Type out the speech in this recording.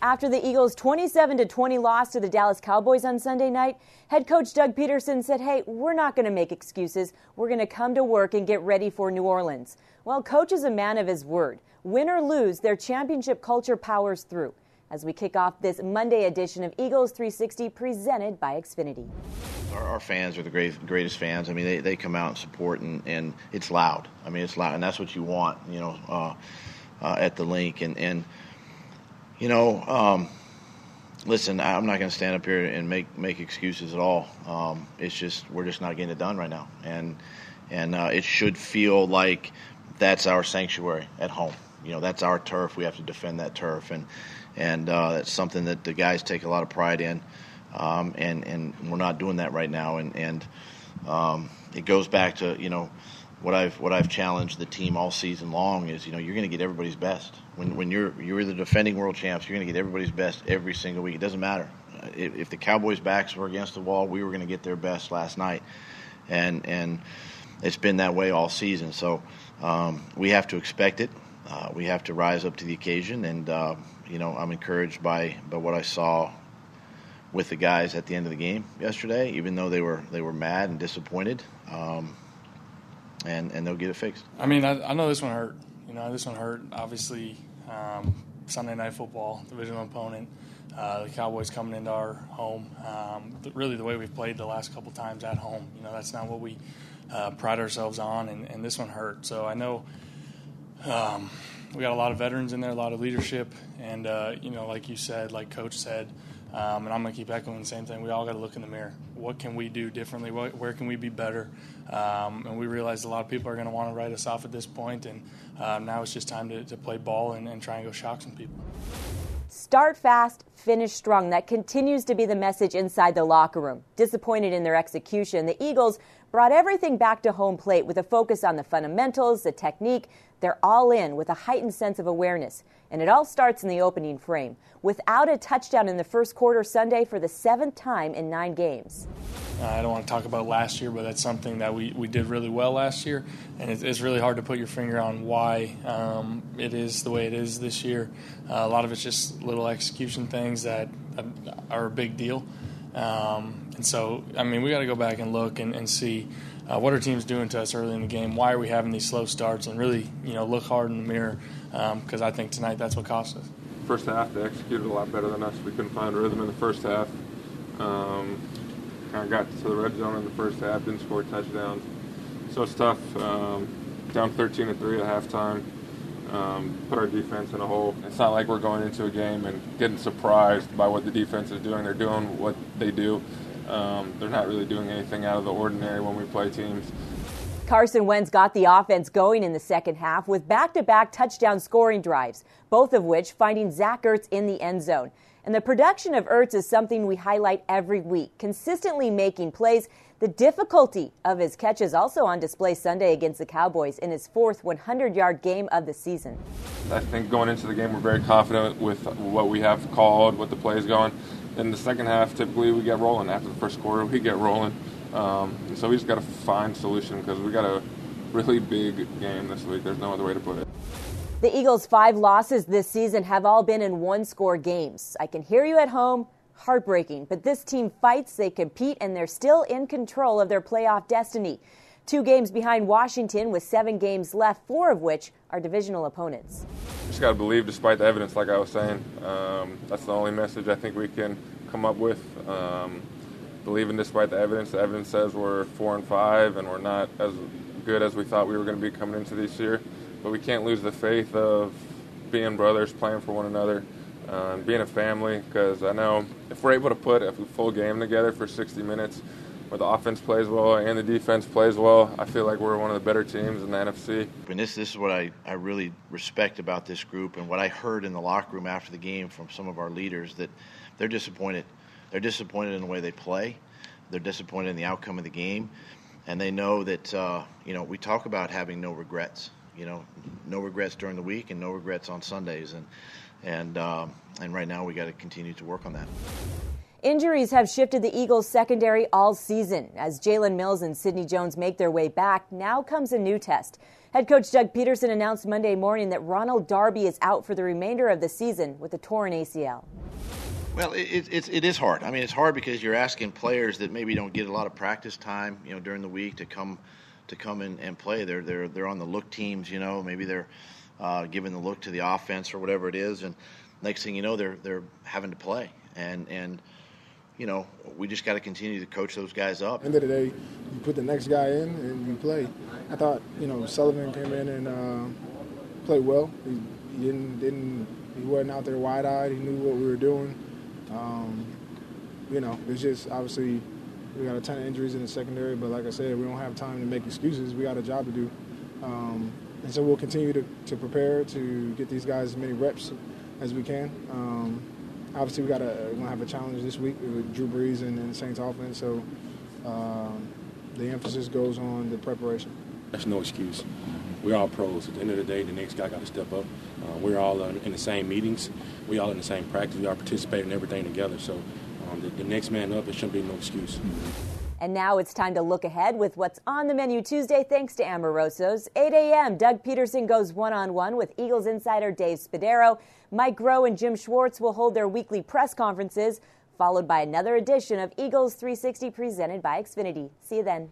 After the Eagles' 27 20 loss to the Dallas Cowboys on Sunday night, head coach Doug Pederson said, Hey, we're not going to make excuses. We're going to come to work and get ready for New Orleans. Well, coach is a man of his word. Win or lose, their championship culture powers through. As we kick off this Monday edition of Eagles 360 presented by Xfinity. Our, our fans are the great, greatest fans. I mean, they, they come out and support, and, and it's loud. I mean, it's loud, and that's what you want, you know, uh, uh, at the Linc. And, and you know, um, listen, I'm not going to stand up here and make make excuses at all. Um, it's just we're just not getting it done right now, and and uh, it should feel like that's our sanctuary at home. You know, that's our turf. We have to defend that turf, and and uh, that's something that the guys take a lot of pride in. Um, and and we're not doing that right now, and and um, it goes back to you know what I've what I've challenged the team all season long is you know you're going to get everybody's best. When when you're you're the defending world champs you're going to get everybody's best every single week. It doesn't matter. If, if the Cowboys backs were against the wall we were going to get their best last night. And and it's been that way all season. So um, we have to expect it. Uh, we have to rise up to the occasion. And uh, you know I'm encouraged by by what I saw with the guys at the end of the game yesterday even though they were they were mad and disappointed. Um, and and they'll get it fixed. I mean, I, I know this one hurt. You know, this one hurt. Obviously, um, Sunday night football, divisional opponent. Uh, the Cowboys coming into our home. Um, really, the way we've played the last couple times at home. You know, that's not what we uh, pride ourselves on, and, and, this one hurt. So I know um, we got a lot of veterans in there, a lot of leadership, and uh, you know, like you said, like Coach said, um, and I'm going to keep echoing the same thing. We all got to look in the mirror. What can we do differently? What, where can we be better? Um, and we realize a lot of people are going to want to write us off at this point, and um, now it's just time to, to play ball and, and try and go shock some people. Start fast, finish strong. That continues to be the message inside the locker room. Disappointed in their execution, the Eagles brought everything back to home plate with a focus on the fundamentals, the technique. They're all in with a heightened sense of awareness. And it all starts in the opening frame. Without a touchdown in the first quarter Sunday for the seventh time in nine games. Uh, I don't want to talk about last year, but that's something that we, we did really well last year. And it's, it's really hard to put your finger on why um, it is the way it is this year. Uh, a lot of it's just little execution things that are a big deal. Um, and so, I mean, we got to go back and look and, and see uh, what are teams doing to us early in the game? Why are we having these slow starts? And really, you know, look hard in the mirror because um, I think tonight that's what cost us. First half, they executed a lot better than us. We couldn't find rhythm in the first half. Um, kind of got to the red zone in the first half, didn't score touchdowns. So it's tough. Um, down 13 to 3 at halftime. Um, put our defense in a hole. It's not like we're going into a game and getting surprised by what the defense is doing. They're doing what they do. Um, they're not really doing anything out of the ordinary when we play teams. Carson Wentz got the offense going in the second half with back to back touchdown scoring drives, both of which finding Zach Ertz in the end zone. And the production of Ertz is something we highlight every week, consistently making plays. The difficulty of his catches also on display Sunday against the Cowboys in his fourth 100 yard game of the season. I think going into the game, we're very confident with what we have called, what the play is going in the second half, typically we get rolling. After the first quarter, we get rolling. Um, so we just got to find solution because we got a really big game this week. There's no other way to put it. The Eagles' five losses this season have all been in one score games. I can hear you at home. Heartbreaking. But this team fights, they compete, and they're still in control of their playoff destiny. Two games behind Washington with seven games left, four of which are divisional opponents. Just got to believe despite the evidence, like I was saying. Um, that's the only message I think we can come up with. Um, believing despite the evidence. The evidence says we're four and five and we're not as good as we thought we were going to be coming into this year. But we can't lose the faith of being brothers, playing for one another, uh, being a family. Because I know if we're able to put a full game together for 60 minutes, where the offense plays well and the defense plays well, I feel like we're one of the better teams in the NFC. And this, this is what I, I really respect about this group and what I heard in the locker room after the game from some of our leaders that they're disappointed. They're disappointed in the way they play. They're disappointed in the outcome of the game. And they know that, uh, you know, we talk about having no regrets. You know, no regrets during the week and no regrets on Sundays. And, and, uh, and right now we got to continue to work on that. Injuries have shifted the Eagles' secondary all season. As Jalen Mills and Sidney Jones make their way back, now comes a new test. Head coach Doug Pederson announced Monday morning that Ronald Darby is out for the remainder of the season with a torn ACL. Well, it, it, it is hard. I mean, it's hard because you're asking players that maybe don't get a lot of practice time, you know, during the week to come to come in and play. They're they're they're on the look teams, you know. Maybe they're uh, giving the look to the offense or whatever it is, and next thing you know, they're they're having to play, and and you know, we just got to continue to coach those guys up. End of the day, you put the next guy in and you play. I thought you know Sullivan came in and uh, played well. He, he didn't didn't he wasn't out there wide eyed. He knew what we were doing. Um, you know, it's just obviously we got a ton of injuries in the secondary, but like I said, we don't have time to make excuses. We got a job to do. Um, and so we'll continue to, to prepare to get these guys as many reps as we can. Um, obviously, we got we're gonna have a challenge this week with Drew Brees and, and Saints offense. So um, the emphasis goes on the preparation. That's no excuse. We're all pros. At the end of the day, the next guy got to step up. Uh, we're all in the same meetings. We all in the same practice. We all participate in everything together. So um, the, the next man up, it shouldn't be no excuse. And now it's time to look ahead with what's on the menu Tuesday, thanks to Amoroso's. 8 a.m., Doug Pederson goes one on one with Eagles insider Dave Spadaro. Mike Groh and Jim Schwartz will hold their weekly press conferences, followed by another edition of Eagles 360 presented by Xfinity. See you then.